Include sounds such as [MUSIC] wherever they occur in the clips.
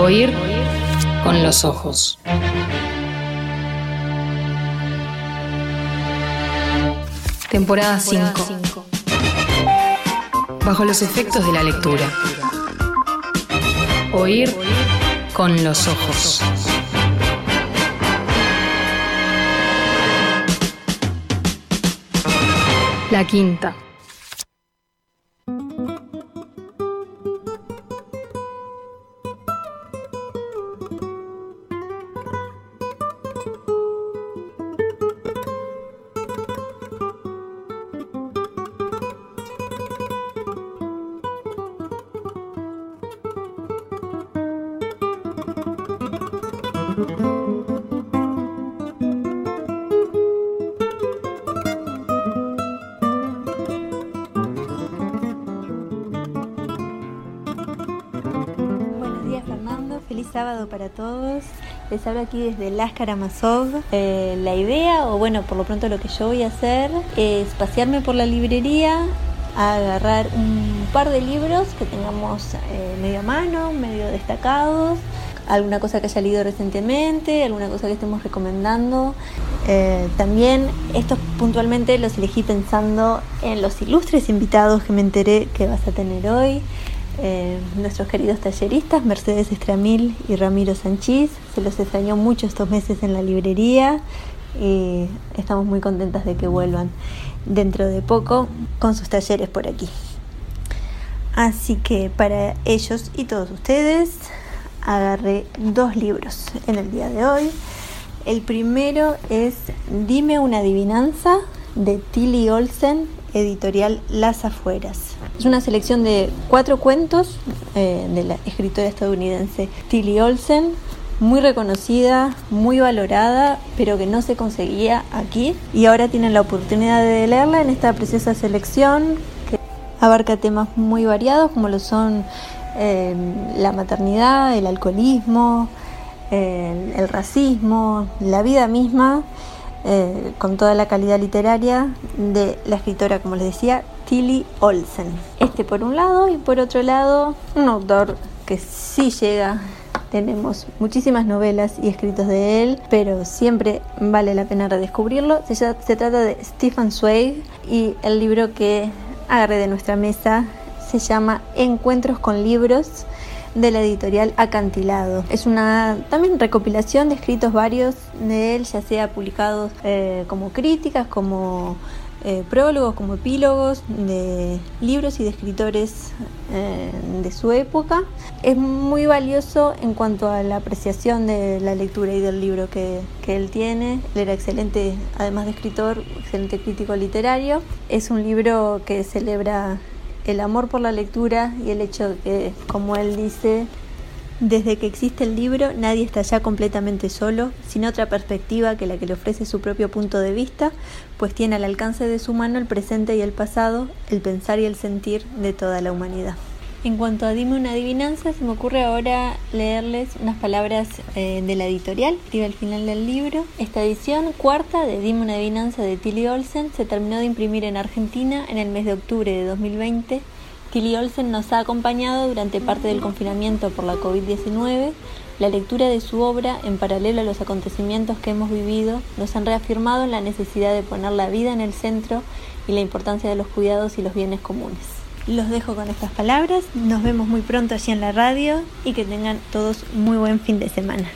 Oír con los ojos. Temporada 5. Bajo los efectos de la lectura. Oír con los ojos. La quinta. Les hablo aquí desde Las Karamazov. Eh, la idea, o bueno, por lo pronto lo que yo voy a hacer es pasearme por la librería, a agarrar un par de libros que tengamos eh, medio a mano, medio destacados, alguna cosa que haya leído recientemente, alguna cosa que estemos recomendando. Eh, también estos puntualmente los elegí pensando en los ilustres invitados que me enteré que vas a tener hoy. Eh, nuestros queridos talleristas Mercedes Estramil y Ramiro Sanchís. Se los extrañó mucho estos meses en la librería y estamos muy contentas de que vuelvan dentro de poco con sus talleres por aquí. Así que para ellos y todos ustedes agarré dos libros en el día de hoy. El primero es Dime una adivinanza de Tilly Olsen, editorial Las Afueras. Es una selección de cuatro cuentos eh, de la escritora estadounidense Tilly Olsen, muy reconocida, muy valorada, pero que no se conseguía aquí. Y ahora tienen la oportunidad de leerla en esta preciosa selección que abarca temas muy variados como lo son eh, la maternidad, el alcoholismo, eh, el racismo, la vida misma. Eh, con toda la calidad literaria de la escritora, como les decía, Tilly Olsen. Este por un lado y por otro lado un autor que sí llega. Tenemos muchísimas novelas y escritos de él, pero siempre vale la pena redescubrirlo. Se, trata de Stephen Zweig y el libro que agarré de nuestra mesa se llama Encuentros con libros de la editorial Acantilado. Es una también recopilación de escritos varios de él, ya sea publicados eh, como críticas, como eh, prólogos, como epílogos de libros y de escritores eh, de su época. Es muy valioso en cuanto a la apreciación de la lectura y del libro que, que él tiene. Él era excelente, además de escritor, excelente crítico literario. Es un libro que celebra el amor por la lectura y el hecho de que, como él dice, desde que existe el libro nadie está ya completamente solo, sin otra perspectiva que la que le ofrece su propio punto de vista, pues tiene al alcance de su mano el presente y el pasado, el pensar y el sentir de toda la humanidad. En cuanto a Dime una adivinanza, se me ocurre ahora leerles unas palabras eh, de la editorial, escribe al final del libro. Esta edición cuarta de Dime una adivinanza de Tilly Olsen se terminó de imprimir en Argentina en el mes de octubre de 2020. Tilly Olsen nos ha acompañado durante parte del confinamiento por la COVID-19. La lectura de su obra, en paralelo a los acontecimientos que hemos vivido, nos han reafirmado la necesidad de poner la vida en el centro y la importancia de los cuidados y los bienes comunes. Los dejo con estas palabras, nos vemos muy pronto allí en la radio y que tengan todos muy buen fin de semana.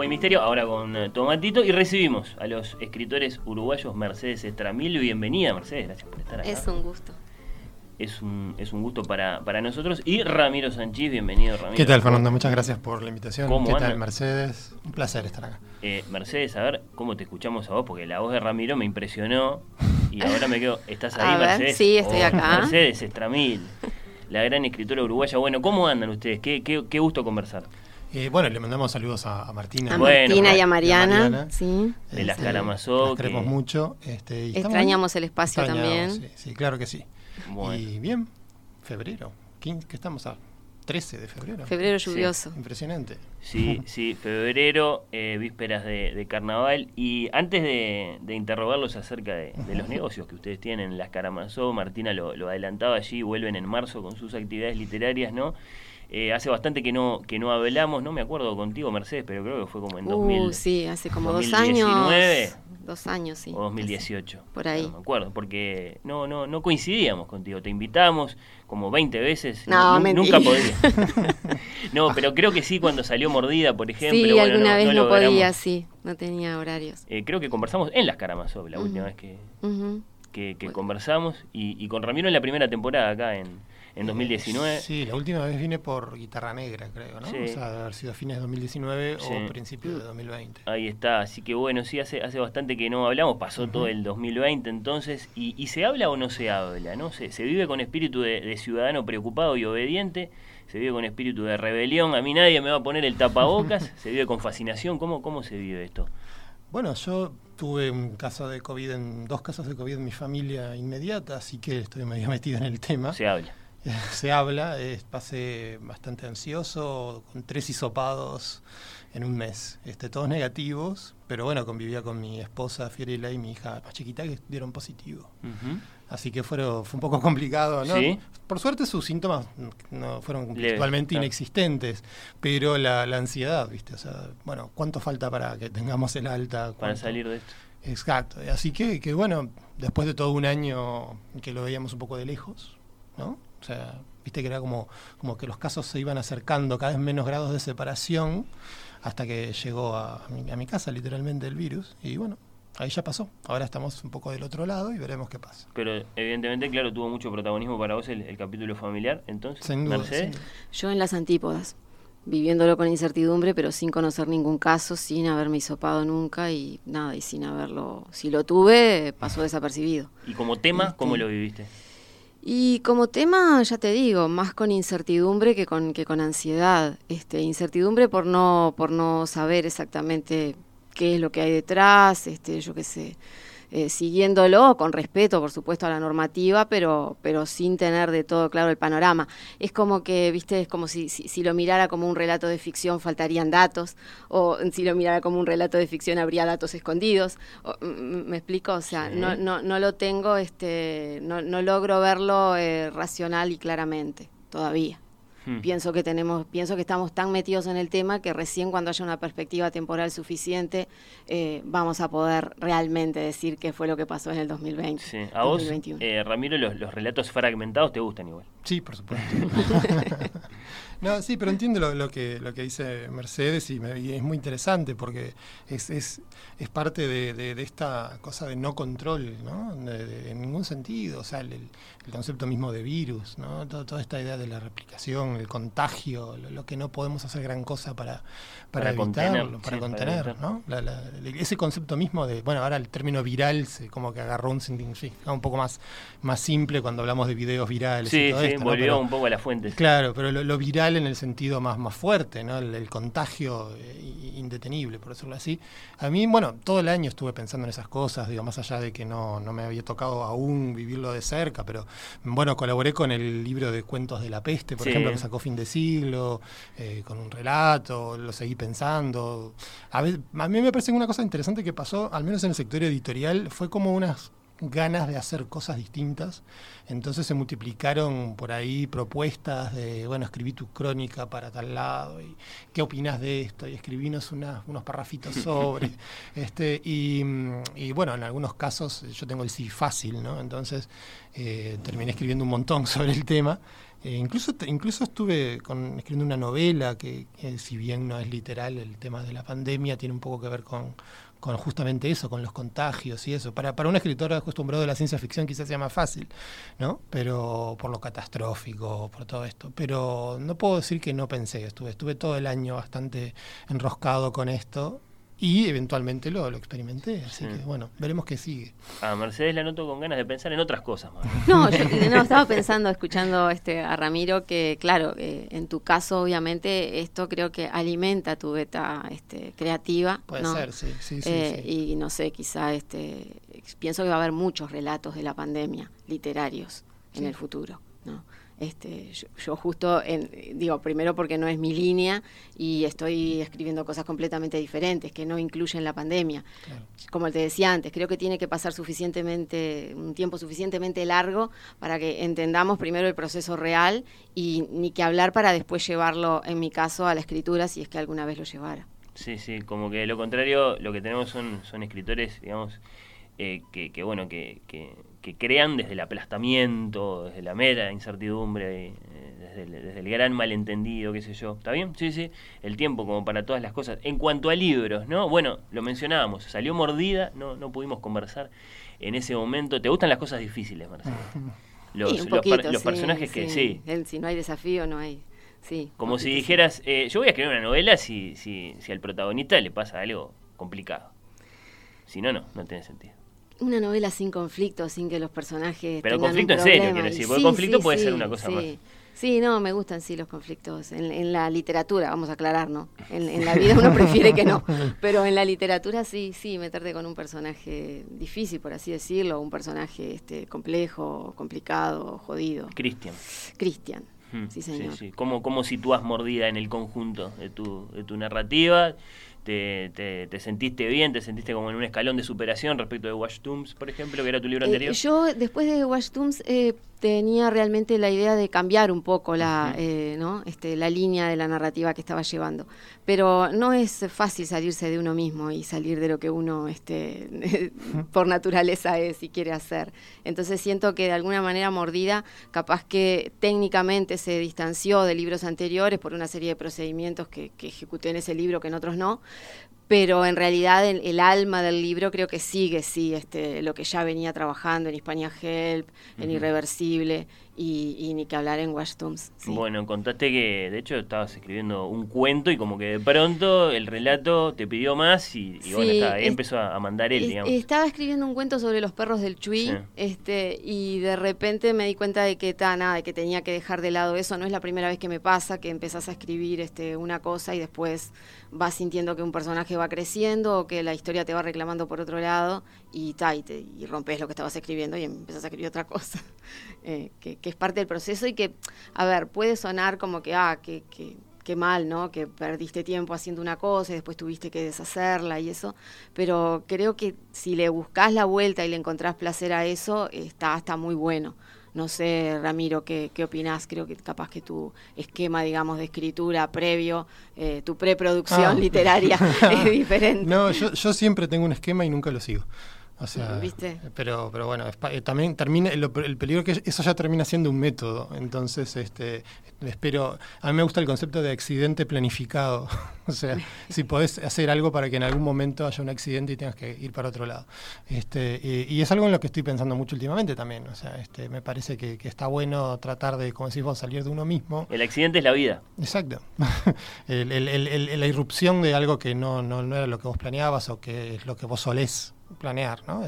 Fuga y Misterio, ahora con eh, Tomatito, y recibimos a los escritores uruguayos Mercedes Estramilio. Bienvenida, Mercedes, gracias por estar acá. Es un gusto. Es un, es un gusto para, para nosotros. Y Ramiro Sanchís, bienvenido, Ramiro. ¿Qué tal, Fernando? Muchas gracias por la invitación. ¿Cómo ¿Qué tal? Mercedes? Un placer estar acá. Eh, Mercedes, a ver cómo te escuchamos a vos, porque la voz de Ramiro me impresionó. Y ahora me quedo. ¿Estás [LAUGHS] ahí, A ver, Mercedes? sí, estoy Oh, acá. Mercedes Estramil, la gran escritora uruguaya. Bueno, ¿cómo andan ustedes? Qué, qué, qué gusto conversar. Eh, bueno, le mandamos saludos a, a Martina. A Bueno, Martina y y a a Mariana, sí. De las Este, las queremos que- mucho. Este, y Extrañamos el espacio extrañamos, también. Sí, sí, claro que sí. Bueno. Y bien, febrero. ¿Qué, estamos a? 13 de febrero. Febrero lluvioso. Impresionante. Sí, [LAUGHS] sí, febrero, eh, vísperas de, de carnaval. Y antes de, de interrogarlos acerca de, de los negocios que ustedes tienen, las Karamazov, Martina lo, lo adelantaba allí, vuelven en marzo con sus actividades literarias, ¿no? Eh, hace bastante que no que no hablamos, no me acuerdo contigo, Mercedes, pero creo que fue como en 2000, Uh, sí, hace como dos 2019. años. Dos años, sí. o 2018. Por ahí. No me acuerdo, porque no, no, no coincidíamos contigo. Te invitamos como 20 veces. No, mentira. nunca podía. [LAUGHS] no, pero creo que sí cuando salió Mordida, por ejemplo. Sí, bueno, alguna vez no, logramos. podía, sí. No tenía horarios. Eh, creo que conversamos en las Karamazov la última vez que, que, conversamos. Y, y con Ramiro en la primera temporada acá en, en 2019. Eh, Sí, la última vez vine por Guitarra Negra, creo, ¿no? Sí. O sea, debe haber sido fines de 2019 Sí. o principios de 2020. Ahí está, así que bueno, sí, hace, hace bastante que no hablamos, pasó todo el 2020 entonces, y, y se habla o no se habla, ¿no? Se, se vive con espíritu de, de ciudadano preocupado y obediente, se vive con espíritu de rebelión, a mí nadie me va a poner el tapabocas, [LAUGHS] se vive con fascinación, ¿cómo, cómo se vive esto? Bueno, yo tuve un caso de COVID, en dos casos de COVID en mi familia inmediata, así que estoy medio [LAUGHS] metido en el tema. Se habla. Se habla, eh, pasé bastante ansioso, con tres hisopados en un mes, este, todos negativos, pero bueno, convivía con mi esposa Fiorella y mi hija más chiquita que dieron positivo. Así que fueron, fue un poco complicado, ¿no? Sí. Por suerte sus síntomas no fueron virtualmente claro. inexistentes, pero la, la ansiedad, ¿viste? O sea, bueno, ¿cuánto falta para que tengamos el alta? Para salir de esto. Exacto. Así que, que bueno, después de todo un año que lo veíamos un poco de lejos, ¿no? O sea, viste que era como, como que los casos se iban acercando, cada vez menos grados de separación, hasta que llegó a, mi, a mi casa literalmente el virus. Y bueno, ahí ya pasó. Ahora estamos un poco del otro lado y veremos qué pasa. Pero evidentemente, claro, tuvo mucho protagonismo para vos el, el capítulo familiar, entonces, Sin duda. Mercedes. sin duda. Yo en las antípodas, viviéndolo con incertidumbre, pero sin conocer ningún caso, sin haberme hisopado nunca y nada, y sin haberlo, si lo tuve, pasó desapercibido. Y como tema, ¿cómo lo viviste? Y como tema, ya te digo, más con incertidumbre que con, que con ansiedad. Este, incertidumbre por no, por no saber exactamente qué es lo que hay detrás, este, yo qué sé, eh, siguiéndolo con respeto, por supuesto, a la normativa, pero, pero sin tener de todo claro el panorama. Es como que, viste, es como si, si, si lo mirara como un relato de ficción faltarían datos, o si lo mirara como un relato de ficción habría datos escondidos. O, ¿Me explico? O sea, Sí. no, no, no lo tengo, este, no, no logro verlo eh, racional y claramente todavía. Hmm. Pienso que tenemos, pienso que estamos tan metidos en el tema que recién cuando haya una perspectiva temporal suficiente eh, vamos a poder realmente decir qué fue lo que pasó en el 2020. Sí. A vos, 2021. eh, Ramiro, los, los relatos fragmentados te gustan igual. Sí, por supuesto. [LAUGHS] no, sí, pero entiendo lo, lo que, lo que dice Mercedes y, me- y es muy interesante porque es, es, es parte de, de- de esta cosa de no control, ¿no? De- de- en ningún sentido. O sea, el, el concepto mismo de virus, ¿no? Todo- toda esta idea de la replicación, el contagio, lo, lo que no podemos hacer gran cosa para, para, Para contener, para sí, contener. ¿no? La- la- ese concepto mismo de, bueno, ahora el término viral se como que agarró un significado un poco más, más simple cuando hablamos de videos virales. y todo sí, esto, ¿no? volvió Pero- un poco a las fuentes. Claro, pero lo, lo viral en el sentido más, más fuerte, ¿no? El, el contagio eh, indetenible, por decirlo así. A mí, bueno, todo el año estuve pensando en esas cosas, digo, más allá de que no, no me había tocado aún vivirlo de cerca, pero bueno, colaboré con el libro de cuentos de la peste, por Sí. ejemplo, que sacó fin de siglo, eh, con un relato, lo seguí pensando. A, a mí me parece que una cosa interesante que pasó, al menos en el sector editorial, fue como unas ganas de hacer cosas distintas. Entonces se multiplicaron por ahí propuestas de, bueno, escribí tu crónica para tal lado, y qué opinas de esto, y escribinos unos parrafitos [LAUGHS] sobre. este y, y bueno, en algunos casos yo tengo el sí fácil, ¿no? Entonces eh, terminé escribiendo un montón [LAUGHS] sobre el tema. Eh, incluso, incluso estuve con, escribiendo una novela que, que, si bien no es literal, el tema de la pandemia tiene un poco que ver con, con justamente eso, con los contagios y eso. Para, para un escritor acostumbrado a la ciencia ficción quizás sea más fácil, ¿no? Pero por lo catastrófico, por todo esto. Pero no puedo decir que no pensé, estuve, estuve todo el año bastante enroscado con esto y eventualmente lo, lo experimenté. Así que bueno, veremos qué sigue. A Mercedes la noto con ganas de pensar en otras cosas. Más. No, yo no, estaba pensando, escuchando este a Ramiro, que claro, eh, en tu caso obviamente esto creo que alimenta tu beta este, creativa. Puede ser, sí, sí, sí, eh, Y no sé, quizá este, pienso que va a haber muchos relatos de la pandemia literarios en el futuro. ¿no? Este, yo, justo, en, digo, primero porque no es mi línea y estoy escribiendo cosas completamente diferentes que no incluyen la pandemia. Como te decía antes, creo que tiene que pasar suficientemente, un tiempo suficientemente largo para que entendamos primero el proceso real y ni que hablar para después llevarlo, en mi caso, a la escritura si es que alguna vez lo llevara. Sí, sí, como que lo contrario, lo que tenemos son, son escritores, digamos, eh, que, que, bueno, que, que que crean desde el aplastamiento, desde la mera incertidumbre, eh, desde, el, gran malentendido, qué sé yo. ¿Está bien? Sí, sí. El tiempo como para todas las cosas. En cuanto a libros, ¿no? Bueno, lo mencionábamos, salió mordida, no, no pudimos conversar en ese momento. ¿Te gustan las cosas difíciles, Marcelo? [LAUGHS] Los, los, personajes que sí. si no hay desafío, no hay. Sí, como si dijeras, eh, yo voy a escribir una novela si, si, si al protagonista le pasa algo complicado. Si no, no, no tiene sentido una novela sin conflicto, sin que los personajes. Pero conflicto en serio, quiero decir. Porque conflicto puede ser una cosa más. Sí, no, me gustan sí los conflictos. En, la literatura, vamos a aclarar, ¿no? En, la vida uno prefiere que no. Pero en la literatura sí, sí, meterte con un personaje difícil, por así decirlo, un personaje este, complejo, complicado, jodido. Cristian. Cristian. Hmm, sí, señor. Sí, sí. ¿Cómo, ¿Cómo sitúas mordida en el conjunto de tu, de tu narrativa? Te, te, sentiste bien, te sentiste como en un escalón de superación respecto de Wash Tombs, por ejemplo, que era tu libro eh, anterior? yo, después de Wash Tombs, eh, tenía realmente la idea de cambiar un poco la, eh, ¿no? este, la línea de la narrativa que estaba llevando. Pero no es fácil salirse de uno mismo y salir de lo que uno este, [LAUGHS] por naturaleza es y quiere hacer. Entonces siento que de alguna manera mordida, capaz que técnicamente se distanció de libros anteriores por una serie de procedimientos que, que ejecuté en ese libro que en otros no, pero en realidad el, alma del libro creo que sigue, sí, este, lo que ya venía trabajando en Hispania Help, en Irreversible, y, ni que hablar en Wash Bueno, contaste que de hecho estabas escribiendo un cuento y como que de pronto el relato te pidió más y, bueno, empezó a, mandar él, digamos. Estaba escribiendo un cuento sobre los perros del Chuy este, y de repente me di cuenta de que, nada, de que tenía que dejar de lado eso. No es la primera vez que me pasa que empezás a escribir este, una cosa y después vas sintiendo que un personaje va creciendo o que la historia te va reclamando por otro lado y, ta, y, y rompes lo que estabas escribiendo y empezás a escribir otra cosa. [LAUGHS] Eh, que, es parte del proceso y que, a ver, puede sonar como que, ah, que, que, mal, ¿no? Que perdiste tiempo haciendo una cosa y después tuviste que deshacerla y eso, pero creo que si le buscas la vuelta y le encontrás placer a eso, está, está muy bueno. No sé, Ramiro, ¿qué, qué opinás? Creo que capaz que tu esquema, digamos, de escritura previo, eh, tu preproducción ah. literaria [LAUGHS] es diferente. No, yo, yo siempre tengo un esquema y nunca lo sigo. O sea, Pero, pero bueno, eh, también termina el, el, peligro que eso ya termina siendo un método. Entonces, este, espero. A mí me gusta el concepto de accidente planificado. [LAUGHS] o sea, [LAUGHS] si podés hacer algo para que en algún momento haya un accidente y tengas que ir para otro lado. Este, y, es algo en lo que estoy pensando mucho últimamente también. O sea, este, me parece que, está bueno tratar de, como decís vos, salir de uno mismo. El accidente es la vida. Exacto. [LAUGHS] la irrupción de algo que no, no, no era lo que vos planeabas o que es lo que vos solés planear, ¿no?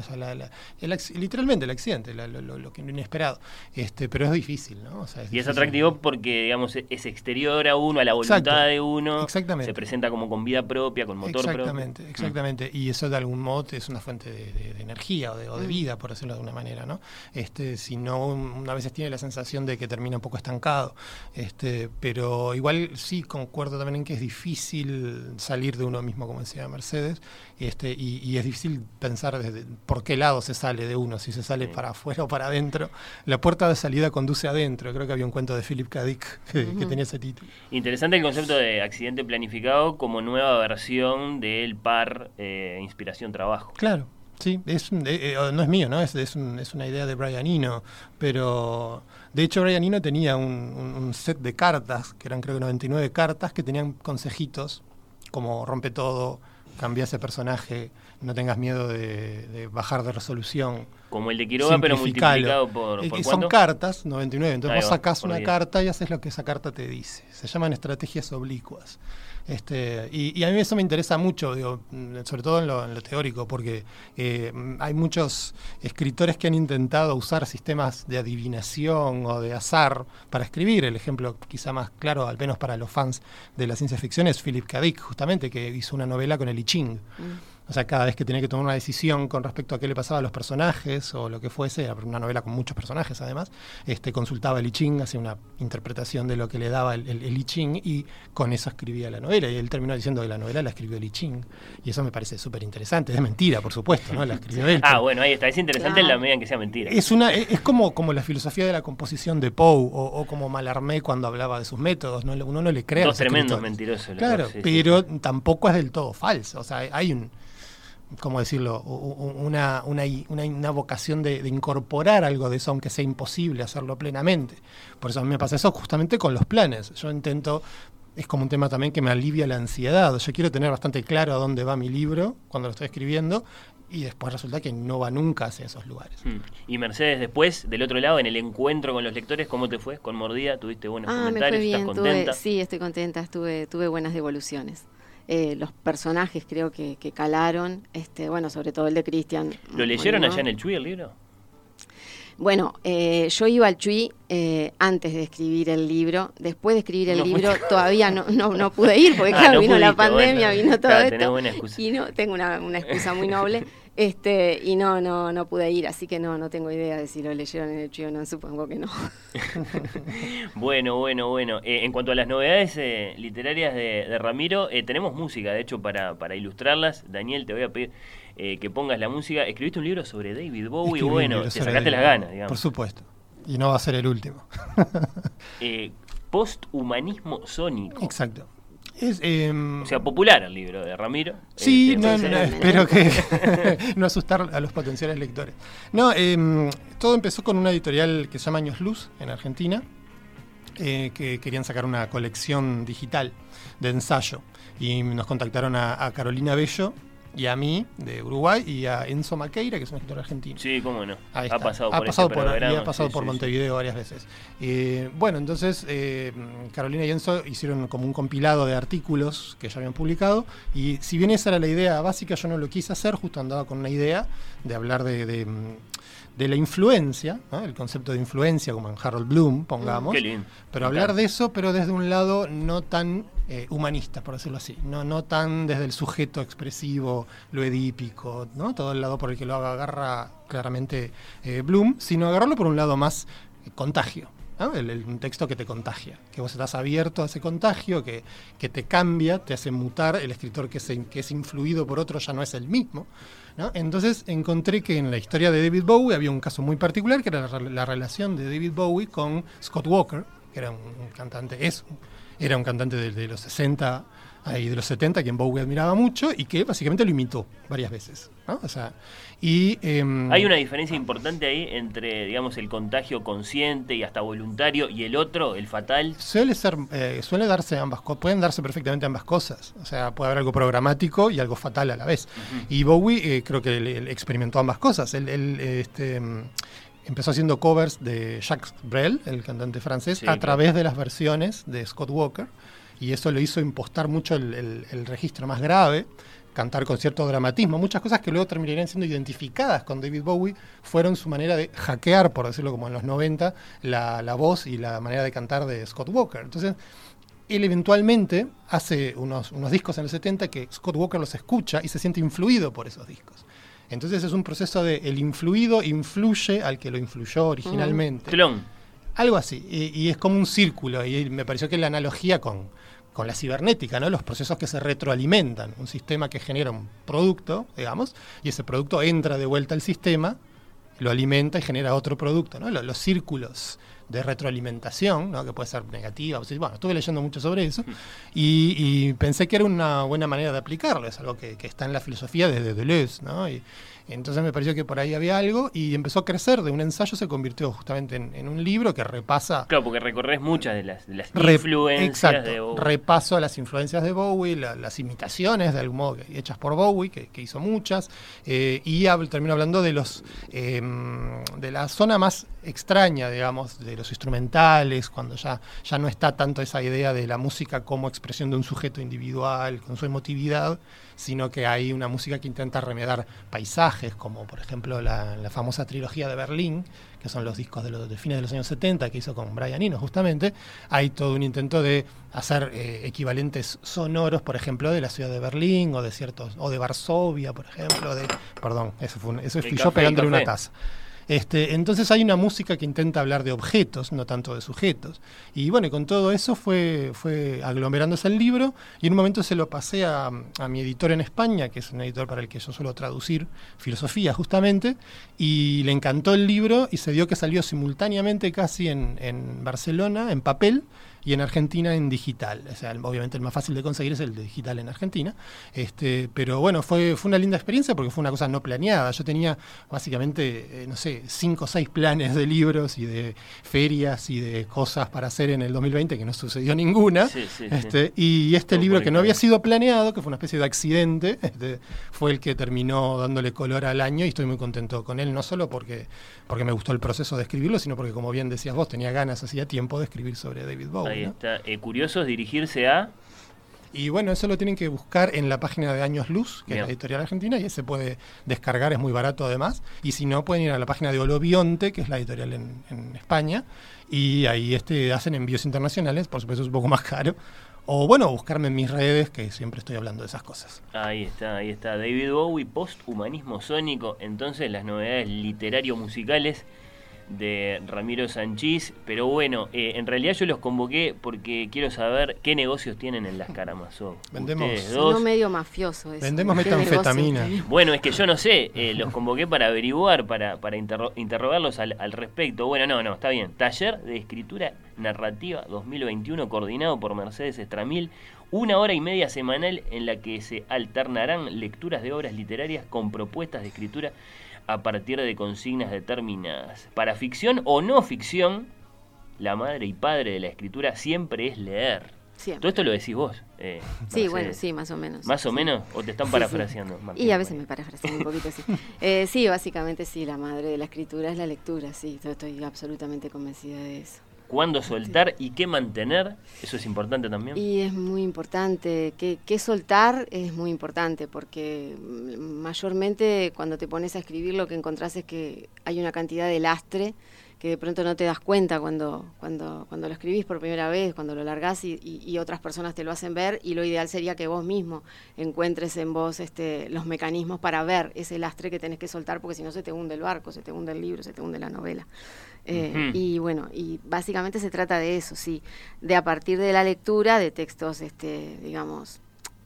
literalmente el accidente, lo, lo, que inesperado. Este, pero es difícil, ¿no? y es atractivo porque, digamos, es exterior a uno, a la voluntad de uno. Exactamente. Se presenta como con vida propia, con motor exactamente, propio. Exactamente, Y eso de algún modo es una fuente de, energía o de, mm. vida, por decirlo de una manera, ¿no? Este, si no, una veces tiene la sensación de que termina un poco estancado. Este, pero igual sí concuerdo también en que es difícil salir de uno mismo, como decía Mercedes, este, y, y es difícil pensar pensar desde por qué lado se sale de uno, si se sale para afuera o para adentro. La puerta de salida conduce adentro. Creo que había un cuento de Philip K. Dick que, tenía ese título. Interesante el concepto de accidente planificado como nueva versión del par eh, inspiración-trabajo. Claro. Sí, es, eh, eh, no es mío, ¿no? Es, es, una idea de Brian Eno, pero de hecho Brian Eno tenía un, set de cartas, que eran creo que 99 cartas, que tenían consejitos, como rompe todo, cambia ese personaje, no tengas miedo de, de bajar de resolución. Como el de Quiroga, pero multiplicado por, Eh, ¿por cuánto? son cartas, 99. Entonces Ahí vos sacás una carta y haces lo que esa carta te dice. Se llaman estrategias oblicuas. Este, y, y a mí eso me interesa mucho, digo, mm, sobre todo en lo, en lo teórico, porque eh, mm, hay muchos escritores que han intentado usar sistemas de adivinación o de azar para escribir. El ejemplo quizá más claro, al menos para los fans de la ciencia ficción, es Philip K. Dick, justamente, que hizo una novela con el I Ching. O sea, cada vez que tenía que tomar una decisión con respecto a qué le pasaba a los personajes o lo que fuese, era una novela con muchos personajes además, este, consultaba el I Ching, hacía una interpretación de lo que le daba el, el- el I Ching y con eso escribía la novela. Y él terminó diciendo que la novela la escribió el I Ching. Y eso me parece súper interesante. Es mentira, por supuesto, ¿no? La escribió él. [LAUGHS] Ah, bueno, ahí está. Es interesante en la medida en que sea mentira. es una es como, como la filosofía de la composición de Poe o, o como Mallarmé cuando hablaba de sus métodos. ¿no? Uno no le cree Dos tremendos mentirosos. Claro, sí. pero tampoco es del todo falso. O sea, hay un, ¿cómo decirlo? Una, una, una, una vocación de, de incorporar algo de eso, aunque sea imposible hacerlo plenamente. Por eso a mí me pasa eso justamente con los planes. Yo intento, es como un tema también que me alivia la ansiedad. Yo quiero tener bastante claro a dónde va mi libro cuando lo estoy escribiendo y después resulta que no va nunca hacia esos lugares. Mm. Y Mercedes, después, del otro lado, en el encuentro con los lectores, ¿cómo te fue? ¿Con mordida? ¿Tuviste buenos Ah, me comentarios? fue bien. ¿Estás tuve- contenta? sí, estoy contenta. Estuve, tuve buenas devoluciones. Eh, los personajes creo que, que calaron. Este, bueno, sobre todo el de Cristian. ¿Lo leyeron Molino. allá en el Chuy el libro? Bueno, eh, yo iba al Chuy eh, antes de escribir el libro. Después de escribir el No libro todavía no, no, no pude ir porque [LAUGHS] Ah, claro, no vino la pandemia, bueno. vino todo Claro, esto. buena excusa. Y no, tengo una, una excusa muy noble. [LAUGHS] Este, y no, no, no pude ir, así que no, no tengo idea de si lo leyeron en el Chuy o no, supongo que no. [LAUGHS] Bueno, bueno, bueno. Eh, en cuanto a las novedades eh, literarias de, de Ramiro, eh, tenemos música, de hecho, para, para ilustrarlas. Daniel, te voy a pedir eh, que pongas la música. Escribiste un libro sobre David Bowie, Escribí bueno, te sacaste David las ganas, digamos. Por supuesto. Y no va a ser el último. [LAUGHS] Eh, posthumanismo sónico. Exacto. Es, em, O sea, popular el libro de Ramiro. Sí, Este, no, no, espero que [LAUGHS] no asustar a los potenciales lectores. No, em, todo empezó con una editorial que se llama Años Luz en Argentina, eh, que querían sacar una colección digital de ensayo. Y nos contactaron a, a Carolina Bello y a mí, de Uruguay, y a Enzo Maqueira, que es un escritor argentino. Sí, cómo no. Ahí ha está. pasado Ha por pasado este por- programa. y ha pasado sí, por sí, sí. Montevideo varias veces. Eh, bueno, entonces eh, Carolina y Enzo hicieron como un compilado de artículos que ya habían publicado y si bien esa era la idea básica, yo no lo quise hacer, justo andaba con una idea de hablar de, de, de la influencia, ¿no? el concepto de influencia como en Harold Bloom, pongamos. Qué lindo. Pero hablar de eso, pero desde un lado no tan eh, humanista, por decirlo así. No, no tan desde el sujeto expresivo, lo edípico, ¿no? Todo el lado por el que lo agarra claramente eh, Bloom, sino agarrarlo por un lado más eh, contagio. ¿no? El- el- un texto que te contagia, que vos estás abierto a ese contagio, que, que te cambia, te hace mutar, el escritor que, se, que es influido por otro ya no es el mismo. ¿No? Entonces encontré que en la historia de David Bowie había un caso muy particular, que era la, la relación de David Bowie con Scott Walker, que era un, cantante, es, era un cantante de, de los 60 y de los 70, quien Bowie admiraba mucho, y que básicamente lo imitó varias veces. ¿no? O sea, y, em, Hay una diferencia importante ahí entre, digamos, el contagio consciente y hasta voluntario y el otro, el fatal. Suele ser, eh, suele darse ambas cosas, pueden darse perfectamente ambas cosas. O sea, puede haber algo programático y algo fatal a la vez. Y Bowie eh, creo que él- él experimentó ambas cosas. Él, él, eh, este, mm, empezó haciendo covers de Jacques Brel, el cantante francés, Sí, a claro. través de las versiones de Scott Walker. Y eso le hizo impostar mucho el, el- el registro más grave, cantar con cierto dramatismo. Muchas cosas que luego terminarían siendo identificadas con David Bowie fueron su manera de hackear, por decirlo como en los 90, la, la voz y la manera de cantar de Scott Walker. Entonces, él eventualmente hace unos, unos discos en el 70 que Scott Walker los escucha y se siente influido por esos discos. Entonces es un proceso de el influido influye al que lo influyó originalmente. Clon. Algo así. Y, y es como un círculo. Y me pareció que la analogía con, con la cibernética, ¿no? Los procesos que se retroalimentan. Un sistema que genera un producto, digamos, y ese producto entra de vuelta al sistema, lo alimenta y genera otro producto, ¿no? Los, los círculos de retroalimentación, ¿no? que puede ser negativa. o sea, Bueno, estuve leyendo mucho sobre eso y, y pensé que era una buena manera de aplicarlo. Es algo que, que está en la filosofía desde Deleuze. ¿no? Y, entonces me pareció que por ahí había algo y empezó a crecer. De un ensayo se convirtió justamente en, en un libro que repasa Claro, porque recorres muchas de las, de las influencias exacto, de Bowie. repaso a las influencias de Bowie, la- las imitaciones de algún modo hechas por Bowie, que, que hizo muchas, eh, y hab- termino hablando de los eh, de la zona más extraña, digamos, de los instrumentales, cuando ya, ya no está tanto esa idea de la música como expresión de un sujeto individual, con su emotividad, sino que hay una música que intenta remedar paisajes, como por ejemplo la, la famosa trilogía de Berlín, que son los discos de los de fines de los años 70 que hizo con Brian Eno justamente, hay todo un intento de hacer eh, equivalentes sonoros, por ejemplo, de la ciudad de Berlín o de ciertos o de Varsovia, por ejemplo, de perdón, eso fue un- eso fui yo pegándole una taza. Este, entonces hay una música que intenta hablar de objetos, no tanto de sujetos. Y bueno, con todo eso fue, fue aglomerándose el libro y en un momento se lo pasé a, a mi editor en España, que es un editor para el que yo suelo traducir filosofía justamente, y le encantó el libro y se dio que salió simultáneamente casi en, en Barcelona, en papel, y en Argentina en digital. O sea, obviamente el más fácil de conseguir es el de digital en Argentina. Este, pero bueno, fue, fue una linda experiencia porque fue una cosa no planeada. Yo tenía básicamente, eh, no sé, cinco o seis planes de libros y de ferias y de cosas para hacer en el 2020 que no sucedió ninguna. Sí, sí, sí. Este, Y este libro que no había sido planeado, que fue una especie de accidente, este, fue el que terminó dándole color al año y estoy muy contento con él, no solo porque, porque me gustó el proceso de escribirlo, sino porque, como bien decías vos, tenía ganas hacía tiempo de escribir sobre David Bowie. Ahí ¿no? está. Eh, curiosos dirigirse a. Y bueno, eso lo tienen que buscar en la página de Años Luz, que Bien. es la editorial argentina, y se puede descargar, es muy barato además. Y si no, pueden ir a la página de Olobionte, que es la editorial en, en España, y ahí este, hacen envíos internacionales, por supuesto es un poco más caro. O bueno, buscarme en mis redes, que siempre estoy hablando de esas cosas. Ahí está, ahí está. David Bowie, post-humanismo sónico. Entonces, las novedades literario-musicales de Ramiro Sanchís. Pero bueno, eh, en realidad yo los convoqué porque quiero saber qué negocios tienen en las Karamazov. Vendemos- No medio mafioso eso. Vendemos metanfetamina. Bueno, es que yo no sé, eh, los convoqué para averiguar, para, para interro- interrogarlos al, al respecto. Bueno, no, no, está bien. Taller de Escritura Narrativa 2021 coordinado por Mercedes Estramil. Una hora y media semanal en la que se alternarán lecturas de obras literarias con propuestas de escritura a partir de consignas determinadas. Para ficción o no ficción, la madre y padre de la escritura siempre es leer. Siempre. Todo esto lo decís vos. eh, Sí, bueno, sí, más o menos. ¿Más o Sí. menos? ¿O te están Sí, parafraseando? sí. Martín? Y a veces me parafraseo un poquito, sí. [LAUGHS] Eh, sí, básicamente sí, la madre de la escritura es la lectura, sí, yo estoy absolutamente convencida de eso. ¿Cuándo soltar y qué mantener? Eso es importante también. Y es muy importante, que, que soltar es muy importante, porque mayormente cuando te pones a escribir lo que encontrás es que hay una cantidad de lastre que de pronto no te das cuenta cuando, cuando, cuando lo escribís por primera vez, cuando lo largás y, y- y otras personas te lo hacen ver, y lo ideal sería que vos mismo encuentres en vos este, los mecanismos para ver ese lastre que tenés que soltar, porque si no se te hunde el barco, se te hunde el libro, se te hunde la novela. Eh. Y bueno, y básicamente se trata de eso, sí, de a partir de la lectura de textos, este, digamos,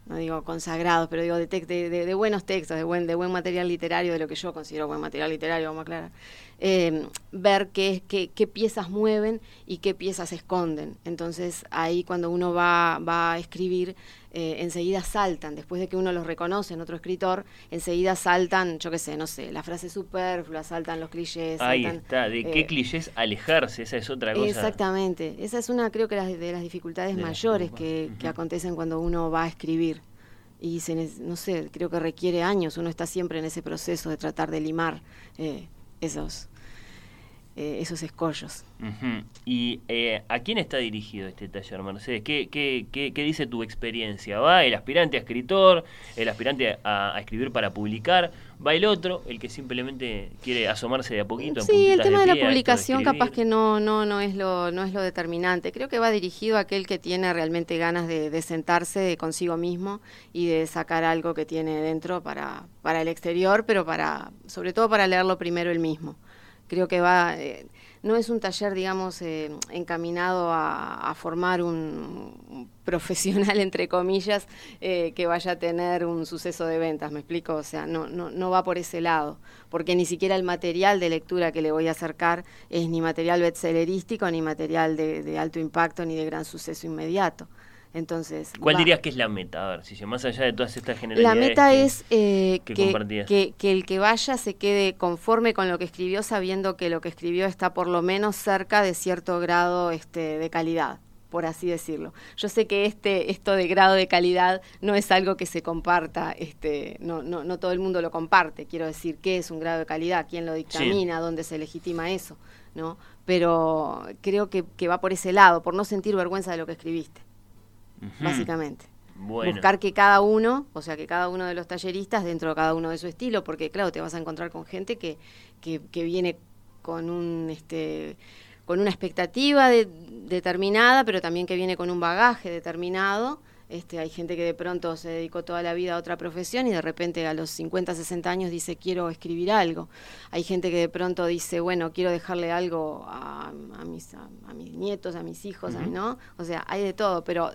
no digo consagrados, pero digo de, de, de- de buenos textos, de buen, de buen material literario, de lo que yo considero buen material literario, vamos a aclarar, eh, ver qué, qué, qué piezas mueven y qué piezas esconden. Entonces ahí cuando uno va, va a escribir, eh, enseguida saltan, después de que uno los reconoce en otro escritor, enseguida saltan, yo qué sé, no sé, las frases superfluas, saltan los clichés. Ahí saltan, está. ¿De qué eh, clichés alejarse? Esa es otra cosa. Exactamente. Esa es una, creo que, las- de las dificultades De las mayores que, que acontecen cuando uno va a escribir. Y se, no sé, creo que requiere años. Uno está siempre en ese proceso de tratar de limar eh, esos, eh, esos escollos. ¿Y eh, a quién está dirigido este taller, Mercedes? ¿Qué, qué, qué, qué dice tu experiencia? ¿Va el aspirante a escritor, el aspirante a, a escribir para publicar? ¿Va el otro, el que simplemente quiere asomarse de a poquito? Sí, el tema de pie la publicación capaz que no, no, no es lo, no es lo determinante. Creo que va dirigido a aquel que tiene realmente ganas de, de sentarse consigo mismo y de sacar algo que tiene dentro para, para el exterior, pero para, sobre todo para leerlo primero él mismo. Creo que va, eh, no es un taller, digamos, eh, encaminado a, formar un, profesional, [LAUGHS] entre comillas, eh, que vaya a tener un suceso de ventas, ¿me explico? O sea, no, no, no va por ese lado, porque ni siquiera el material de lectura que le voy a acercar es ni material bestsellerístico, ni material de alto impacto, ni de gran suceso inmediato. Entonces, ¿Cuál dirías que es la meta? A ver, si más allá de todas estas generalidades. La meta es eh, que, que, el que vaya se quede conforme con lo que escribió, sabiendo que lo que escribió está por lo menos cerca de cierto grado este, de calidad por así decirlo. Yo sé que este, esto de grado de calidad no es algo que se comparta, este, no, no, no todo el mundo lo comparte, quiero decir, ¿qué es un grado de calidad? ¿Quién lo dictamina? ¿Dónde se legitima eso? ¿no? Pero creo que, que va por ese lado, por no sentir vergüenza de lo que escribiste básicamente. Buscar que cada uno, o sea, que cada uno de los talleristas, dentro de cada uno de su estilo, porque claro, te vas a encontrar con gente que, que, que viene con un este con una expectativa determinada, pero también que viene con un bagaje determinado este, hay gente que de pronto se dedicó toda la vida a otra profesión y de repente a los 50, 60 años dice quiero escribir algo. Hay gente que de pronto dice, bueno, quiero dejarle algo a, mis, a, mis nietos, a mis hijos, ¿no? O sea, hay de todo, pero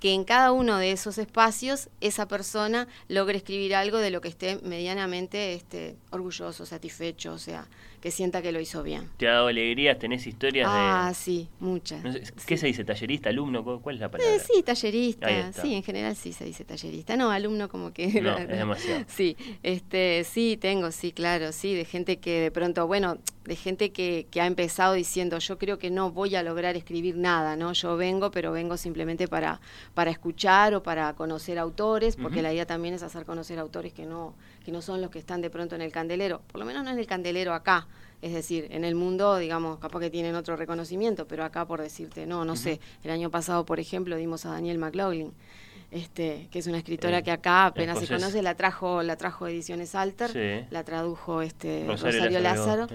que en cada uno de esos espacios esa persona logre escribir algo de lo que esté medianamente este, orgulloso, satisfecho, o sea, que sienta que lo hizo bien. ¿Te ha dado alegrías? ¿Tenés historias ah, de...? Ah, sí, muchas. ¿Qué se dice? ¿Tallerista, alumno? ¿Cuál es la palabra? Eh, sí, tallerista. Sí, en general sí se dice tallerista. No, alumno como que... No, es demasiado. Sí, este, sí, tengo, sí, claro, sí, de gente que de pronto, bueno, de gente que, que ha empezado diciendo, yo creo que no voy a lograr escribir nada, ¿no? Yo vengo, pero vengo simplemente para, para escuchar o para conocer autores, porque la idea también es hacer conocer autores que no, que no son los que están de pronto en el candelero, por lo menos no en el candelero acá, es decir, en el mundo, digamos, capaz que tienen otro reconocimiento, pero acá por decirte, no, no sé, el año pasado, por ejemplo, dimos a Daniel McLaughlin, este, que es una escritora eh, que acá apenas se conoce, la trajo, la trajo Ediciones Alter, la tradujo este Rosario, Lázaro.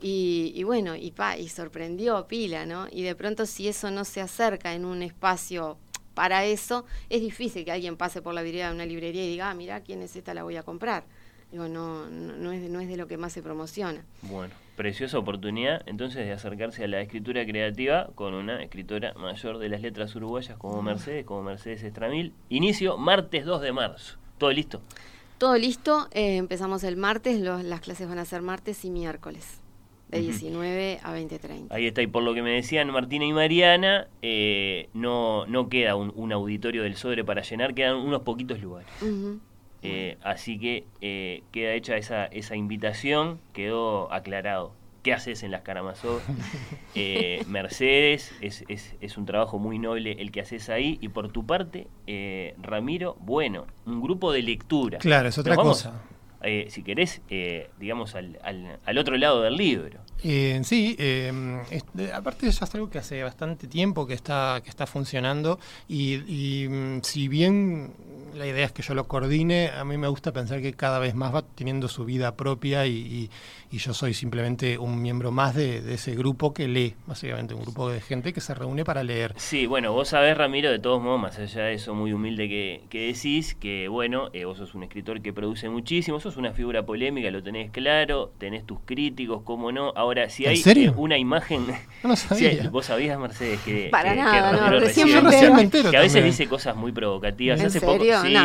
Y, y, bueno, y, pa, y sorprendió pila, ¿no? Y de pronto si eso no se acerca en un espacio para eso, es difícil que alguien pase por la vidriera de una librería y diga, ah, mira, ¿quién es esta? La voy a comprar. Digo, no, no, es, no es de lo que más se promociona. Bueno, preciosa oportunidad entonces de acercarse a la escritura creativa con una escritora mayor de las letras uruguayas como Mercedes, como Mercedes Estramil. Inicio martes 2 de marzo. ¿Todo listo? Todo listo. Eh, empezamos el martes, las clases van a ser martes y miércoles. De 19 a 20.30. Ahí está, y por lo que me decían Martina y Mariana, eh, no, no queda un, auditorio del Sodre para llenar, quedan unos poquitos lugares. Eh, así que eh, queda hecha esa, esa invitación, quedó aclarado. ¿Qué haces en las Karamazov? [LAUGHS] Eh, Mercedes, es, es, es, un trabajo muy noble el que haces ahí. Y por tu parte, Ramiro, bueno, un grupo de lectura. Claro, es otra cosa. Si querés, digamos, al, al, al, otro lado del libro. sí, aparte ya es algo que hace bastante tiempo que está, que está funcionando y, y mm, si bien la idea es que yo lo coordine. A mí me gusta pensar que cada vez más va teniendo su vida propia y, yo soy simplemente un miembro más de, ese grupo que lee, básicamente un grupo de gente que se reúne para leer. Sí, bueno, vos sabés, Ramiro, de todos modos, más allá de eso muy humilde que, decís, que bueno, eh, vos sos un escritor que produce muchísimo, sos una figura polémica, lo tenés claro, tenés tus críticos, cómo no. Ahora, si hay una imagen... No [LAUGHS] sabía. vos sabías, Mercedes, que... [LAUGHS] Para nada, no, recién, me Que a veces dice cosas muy provocativas. ¿En serio? Sí,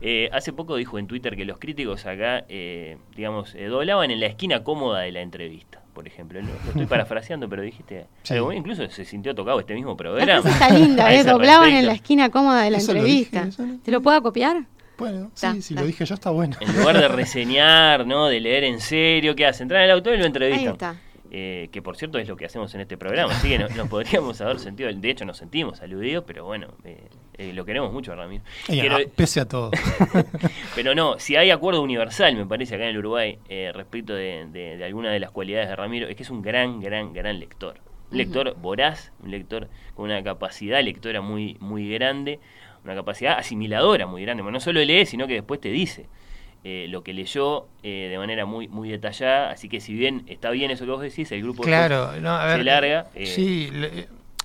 eh, hace poco dijo en Twitter que los críticos acá, eh, digamos, eh, doblaban en la esquina cómoda de la entrevista por ejemplo. Lo, estoy [LAUGHS] parafraseando, pero dijiste. incluso se sintió tocado este mismo programa. está linda, [LAUGHS] ¿eh? Doblaban en la esquina cómoda de la entrevista. ¿Te lo puedo copiar? Bueno, sí, si lo dije yo está bueno. En lugar de reseñar, ¿no? De leer en serio, ¿qué hace? Entrar en el auto y lo entrevistan. Ahí está. Eh, que por cierto es lo que hacemos en este programa, así que nos, podríamos haber sentido, de hecho nos sentimos aludidos, pero bueno, eh, eh, lo queremos mucho, Ramiro. pese a todo. [LAUGHS] pero no, si hay acuerdo universal, me parece, acá en el Uruguay, respecto de, de, alguna de las cualidades de Ramiro, es que es un gran, gran, gran lector. Un lector voraz, un lector con una capacidad lectora muy, muy grande, una capacidad asimiladora muy grande. Bueno, no solo lee, sino que después te dice. Eh, lo que leyó eh, de manera muy muy detallada, así que si bien está bien eso que vos decís, el grupo claro, se larga. Eh, sí,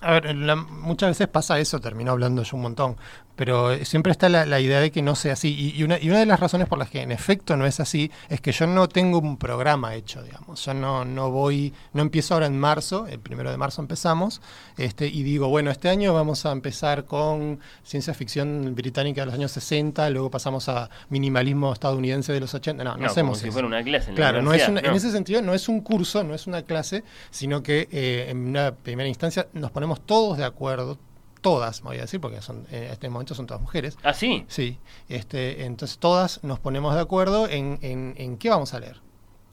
A ver, la- muchas veces pasa eso, termino hablando yo un montón, pero eh, siempre está la, la idea de que no sea así. Y, y una, y una de las razones por las que en efecto no es así es que yo no tengo un programa hecho, digamos. Yo no, no voy, no empiezo ahora en marzo, el primero de marzo empezamos, este, y digo, bueno, este año vamos a empezar con ciencia ficción británica de los años 60, luego pasamos a minimalismo estadounidense de los 80. No, no, No, hacemos como si eso. fuera una clase en la Claro, no es en ese sentido no es un curso, no es una clase, sino que eh, en una primera instancia nos ponemos todos de acuerdo, todas, voy a decir, porque son en este momento son todas mujeres. Ah, sí. Sí, este, entonces todas nos ponemos de acuerdo en, en, en qué vamos a leer.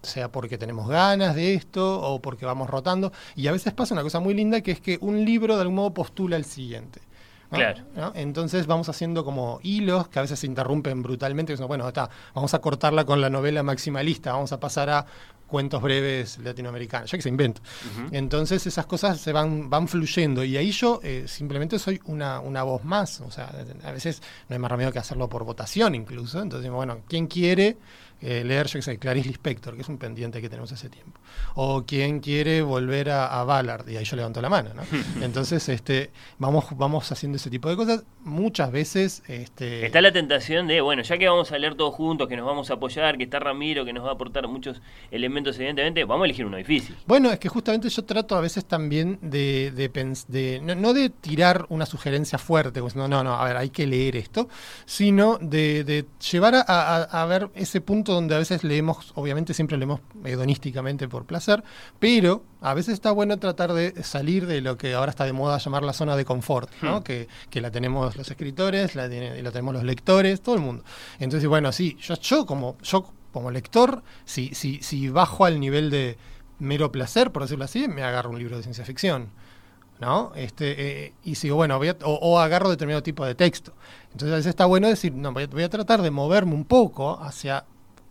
Sea porque tenemos ganas de esto o porque vamos rotando. Y a veces pasa una cosa muy linda que es que un libro de algún modo postula el siguiente. ¿no? Claro. ¿no? Entonces vamos haciendo como hilos que a veces se interrumpen brutalmente. que son, bueno, está, vamos a cortarla con la novela maximalista, vamos a pasar a cuentos breves latinoamericanos, ya que se invento. Entonces esas cosas se van, van fluyendo y ahí yo eh, simplemente soy una, una voz más. O sea, a veces no hay más remedio que hacerlo por votación incluso. Entonces, bueno, ¿quién quiere eh, leer, yo qué sé, Clarice Lispector, que es un pendiente que tenemos hace tiempo? O ¿quién quiere volver a, a Ballard? Y ahí yo levanto la mano, ¿no? [LAUGHS] Entonces, este, vamos, vamos haciendo ese tipo de cosas. Muchas veces... Este, Está la tentación de, bueno, ya que vamos a leer todos juntos, que nos vamos a apoyar, que está Ramiro, que nos va a aportar muchos elementos, evidentemente, vamos a elegir uno difícil. Bueno, es que justamente yo trato a veces también de, de, no, no de tirar una sugerencia fuerte, diciendo, no, no, a ver, hay que leer esto, sino de, de llevar a, a- a ver ese punto donde a veces leemos, obviamente siempre leemos hedonísticamente por placer, pero a veces está bueno tratar de salir de lo que ahora está de moda llamar la zona de confort, ¿no? Hmm. que, que la tenemos los escritores, la tenemos los lectores, todo el mundo. Entonces, bueno, sí, yo, yo como yo como lector, si, si, si bajo al nivel de mero placer, por decirlo así, me agarro un libro de ciencia ficción. ¿No? Este, eh, y sigo, bueno, voy a- o, o agarro determinado tipo de texto. Entonces a veces está bueno decir, no, voy a, voy a tratar de moverme un poco hacia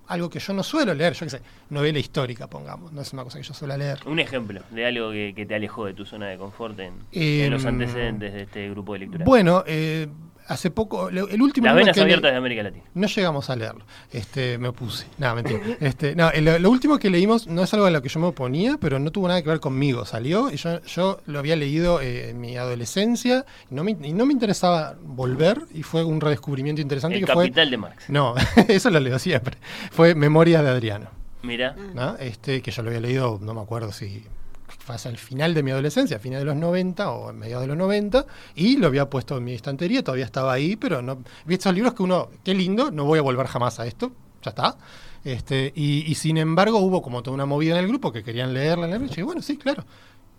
algo que yo no suelo leer, yo qué sé, novela histórica, pongamos, no es una cosa que yo suelo leer. Un ejemplo de algo que, que te alejó de tu zona de confort en, Em, en los antecedentes de este grupo de lectura. Bueno, eh, hace poco, el último Las venas que le- abiertas de América Latina. No llegamos a leerlo. Este, me opuse. No, mentira. Este, no, lo, lo último que leímos no es algo a lo que yo me oponía, pero no tuvo nada que ver conmigo. Salió y yo, yo lo había leído eh, en mi adolescencia y no, me, y no me interesaba volver y fue un redescubrimiento interesante El que fue. capital de Marx. No, [LAUGHS] eso lo leo siempre. Fue Memorias de Adriano. Mira, ¿no? Este, que yo lo había leído, no me acuerdo si hacia el final de mi adolescencia, a fines de los 90 o en mediados de los 90, y lo había puesto en mi estantería, todavía estaba ahí, pero no. Vi estos libros que uno, qué lindo, no voy a volver jamás a esto, ya está. Este, y, y sin embargo hubo como toda una movida en el grupo que querían leerla, leerla, y yo dije, bueno, sí, claro.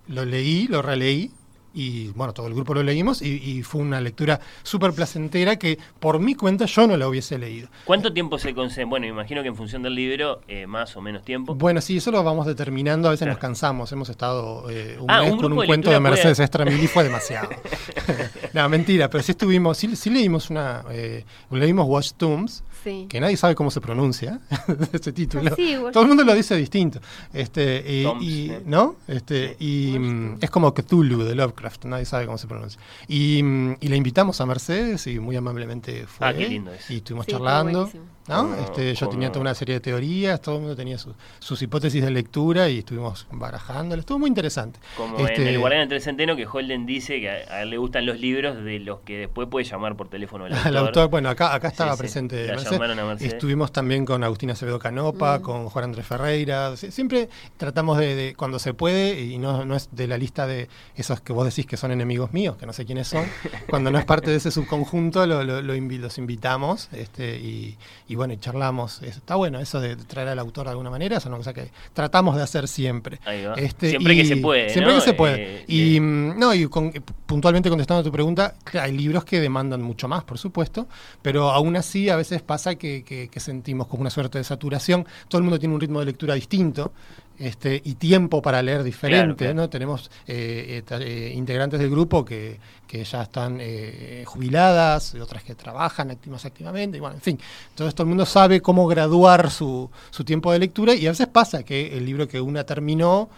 Lo leí, lo releí, y bueno, todo el grupo lo leímos, y, y fue una lectura súper placentera que por mi cuenta yo no la hubiese leído. ¿cuánto tiempo se concede? Bueno, imagino que en función del libro, eh, más o menos tiempo. Bueno, sí, eso lo vamos determinando. A veces Claro. nos cansamos. Hemos estado eh, un Ah, mes un con un de cuento de Mercedes puede- Estramil y fue demasiado. [LAUGHS] [LAUGHS] no, mentira, pero sí estuvimos, sí, sí leímos una, eh, leímos Watch Tombs, Sí. que nadie sabe cómo se pronuncia [LAUGHS] ese título. Sí, Todo el mundo lo dice distinto. Este, y, ¿eh? ¿no? Este, y mm, es como Cthulhu de Lovecraft, nadie sabe cómo se pronuncia. Y, mm, y le invitamos a Mercedes y muy amablemente fue. Ah, qué lindo eso. Y estuvimos charlando. buenísimo. ¿No? Como- Este, yo como- tenía toda una serie de teorías, todo el mundo tenía su- sus hipótesis de lectura y estuvimos barajándolas. Estuvo muy interesante. Como Este, en el Guardián del Centeno, que Holden dice que a, a él le gustan los libros de los que después puede llamar por teléfono al [LAUGHS] autor. Al autor, bueno, acá, acá estaba Sí, sí, presente. la Mercedes. llamaron a Mercedes. Estuvimos también con Agustina Acevedo Canopa, con Juan Andrés Ferreira. Sie- Siempre tratamos de, de- cuando se puede, y no, no es de la lista de esos que vos decís que son enemigos míos, que no sé quiénes son, cuando no es parte de ese subconjunto, lo, lo- lo invi- los invitamos este, y, y bueno, y charlamos. Es- Está bueno eso de traer al autor de alguna manera, es una cosa que tratamos de hacer siempre. Ahí va. Este, Siempre y- que se puede. Siempre ¿no? que se puede. Eh, y mm, no, y con- puntualmente contestando a tu pregunta, hay libros que demandan mucho más, por supuesto, pero aún así a veces pasa que, que- que sentimos como una suerte de saturación. Todo el mundo tiene un ritmo de lectura distinto. Este, y tiempo para leer diferente, Claro, claro. ¿no? Tenemos eh, eh, eh, integrantes del grupo que, que ya están eh, jubiladas, y otras que trabajan más activamente, y bueno, en fin. Entonces todo el mundo sabe cómo graduar su, su tiempo de lectura y a veces pasa que el libro que una terminó,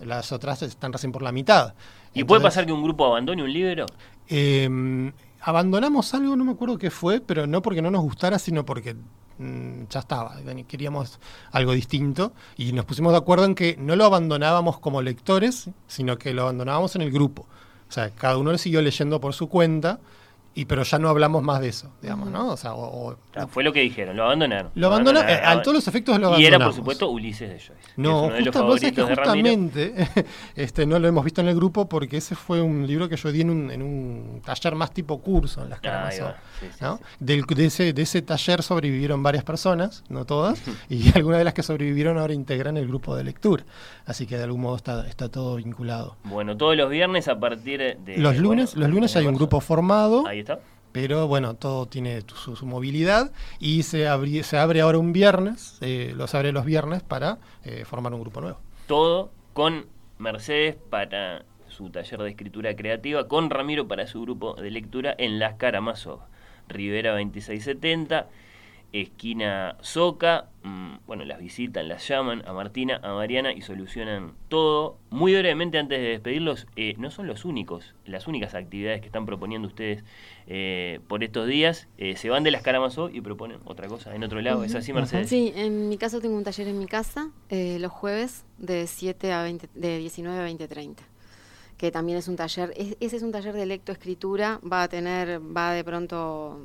las otras están recién por la mitad. ¿Y puede pasar que un grupo abandone un libro? eh, abandonamos algo, no me acuerdo qué fue, pero no porque no nos gustara, sino porque mm, ya estaba, queríamos algo distinto y nos pusimos de acuerdo en que no lo abandonábamos como lectores, sino que lo abandonábamos en el grupo. O sea, cada uno siguió leyendo por su cuenta y pero ya no hablamos más de eso, digamos, ¿no? O sea, o, o fue lo que dijeron, lo abandonaron. Lo abandonaron, eh, a todos los efectos lo abandonaron. Y era, por supuesto, Ulises de Joyce. No, es justo, vos es que justamente [LAUGHS] este, no lo hemos visto en el grupo porque ese fue un libro que yo di en un, en un taller más tipo curso en las Caramazón. Sí, sí, ¿no? Del, de, ese, de ese taller sobrevivieron varias personas, no todas, [LAUGHS] y algunas de las que sobrevivieron ahora integran el grupo de lectura. Así que de algún modo está, está todo vinculado. Bueno, todos los viernes a partir de... Los lunes, los lunes hay un grupo formado. Pero bueno, todo tiene su, movilidad y se, se abre ahora un viernes, eh, los abre los viernes para eh, formar un grupo nuevo. Todo con Mercedes para su taller de escritura creativa, con Ramiro para su grupo de lectura en Las Karamazov, Rivera 2670 esquina Soca. Mm, bueno, las visitan, las llaman a Martina, a Mariana y solucionan todo. Muy brevemente, antes de despedirlos, eh, no son los únicos, las únicas actividades que están proponiendo ustedes eh, por estos días. Eh, se van de las Caramazó y proponen otra cosa en otro lado. ¿Es así, Mercedes? Sí, en mi caso tengo un taller en mi casa los jueves de 7 a 20, de 19 a 20, 30 que también es un taller, ese es un taller de lectoescritura, va a tener, va de pronto,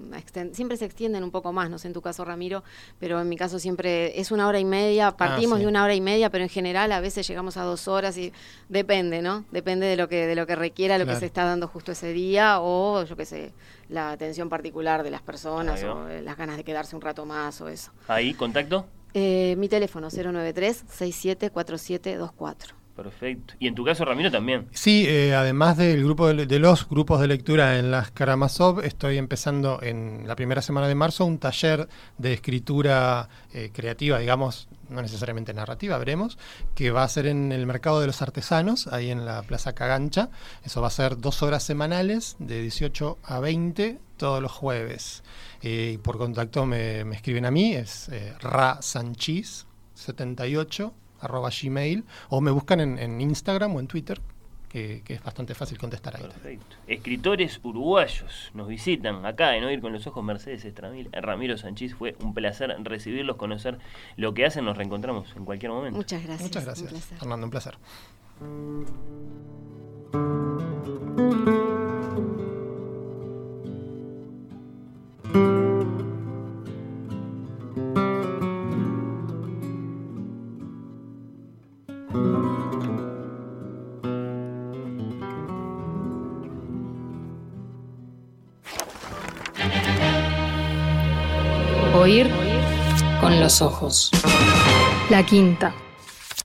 siempre se extienden un poco más, no sé en tu caso Ramiro, pero en mi caso siempre es una hora y media, ah, partimos de una hora y media, pero en general a veces llegamos a dos horas y depende, ¿no? Depende de lo que, de lo que requiera lo que se está dando justo ese día o yo qué sé, la atención particular de las personas o las ganas de quedarse un rato más o eso. ¿Ahí, contacto? Eh, mi teléfono 093 674724. Perfecto. Y en tu caso, Ramiro, también. Sí, eh, además del grupo de, los grupos de lectura en las Karamazov, estoy empezando en la primera semana de marzo un taller de escritura eh, creativa, digamos, no necesariamente narrativa, veremos, que va a ser en el mercado de los artesanos, ahí en la Plaza Cagancha. Eso va a ser dos horas semanales, de 18 a 20, todos los jueves. Eh, por contacto me, escriben a mí, es Ra Sanchis 78 arroba gmail, o me buscan en, Instagram o en Twitter, que, es bastante fácil contestar ahí. Perfecto. Escritores uruguayos nos visitan acá en Oír con los Ojos Mercedes Estramil, Ramiro Sánchez. Fue un placer recibirlos, conocer lo que hacen. Nos reencontramos en cualquier momento. Muchas gracias. Muchas gracias, Fernando. Un placer. Los ojos. La quinta.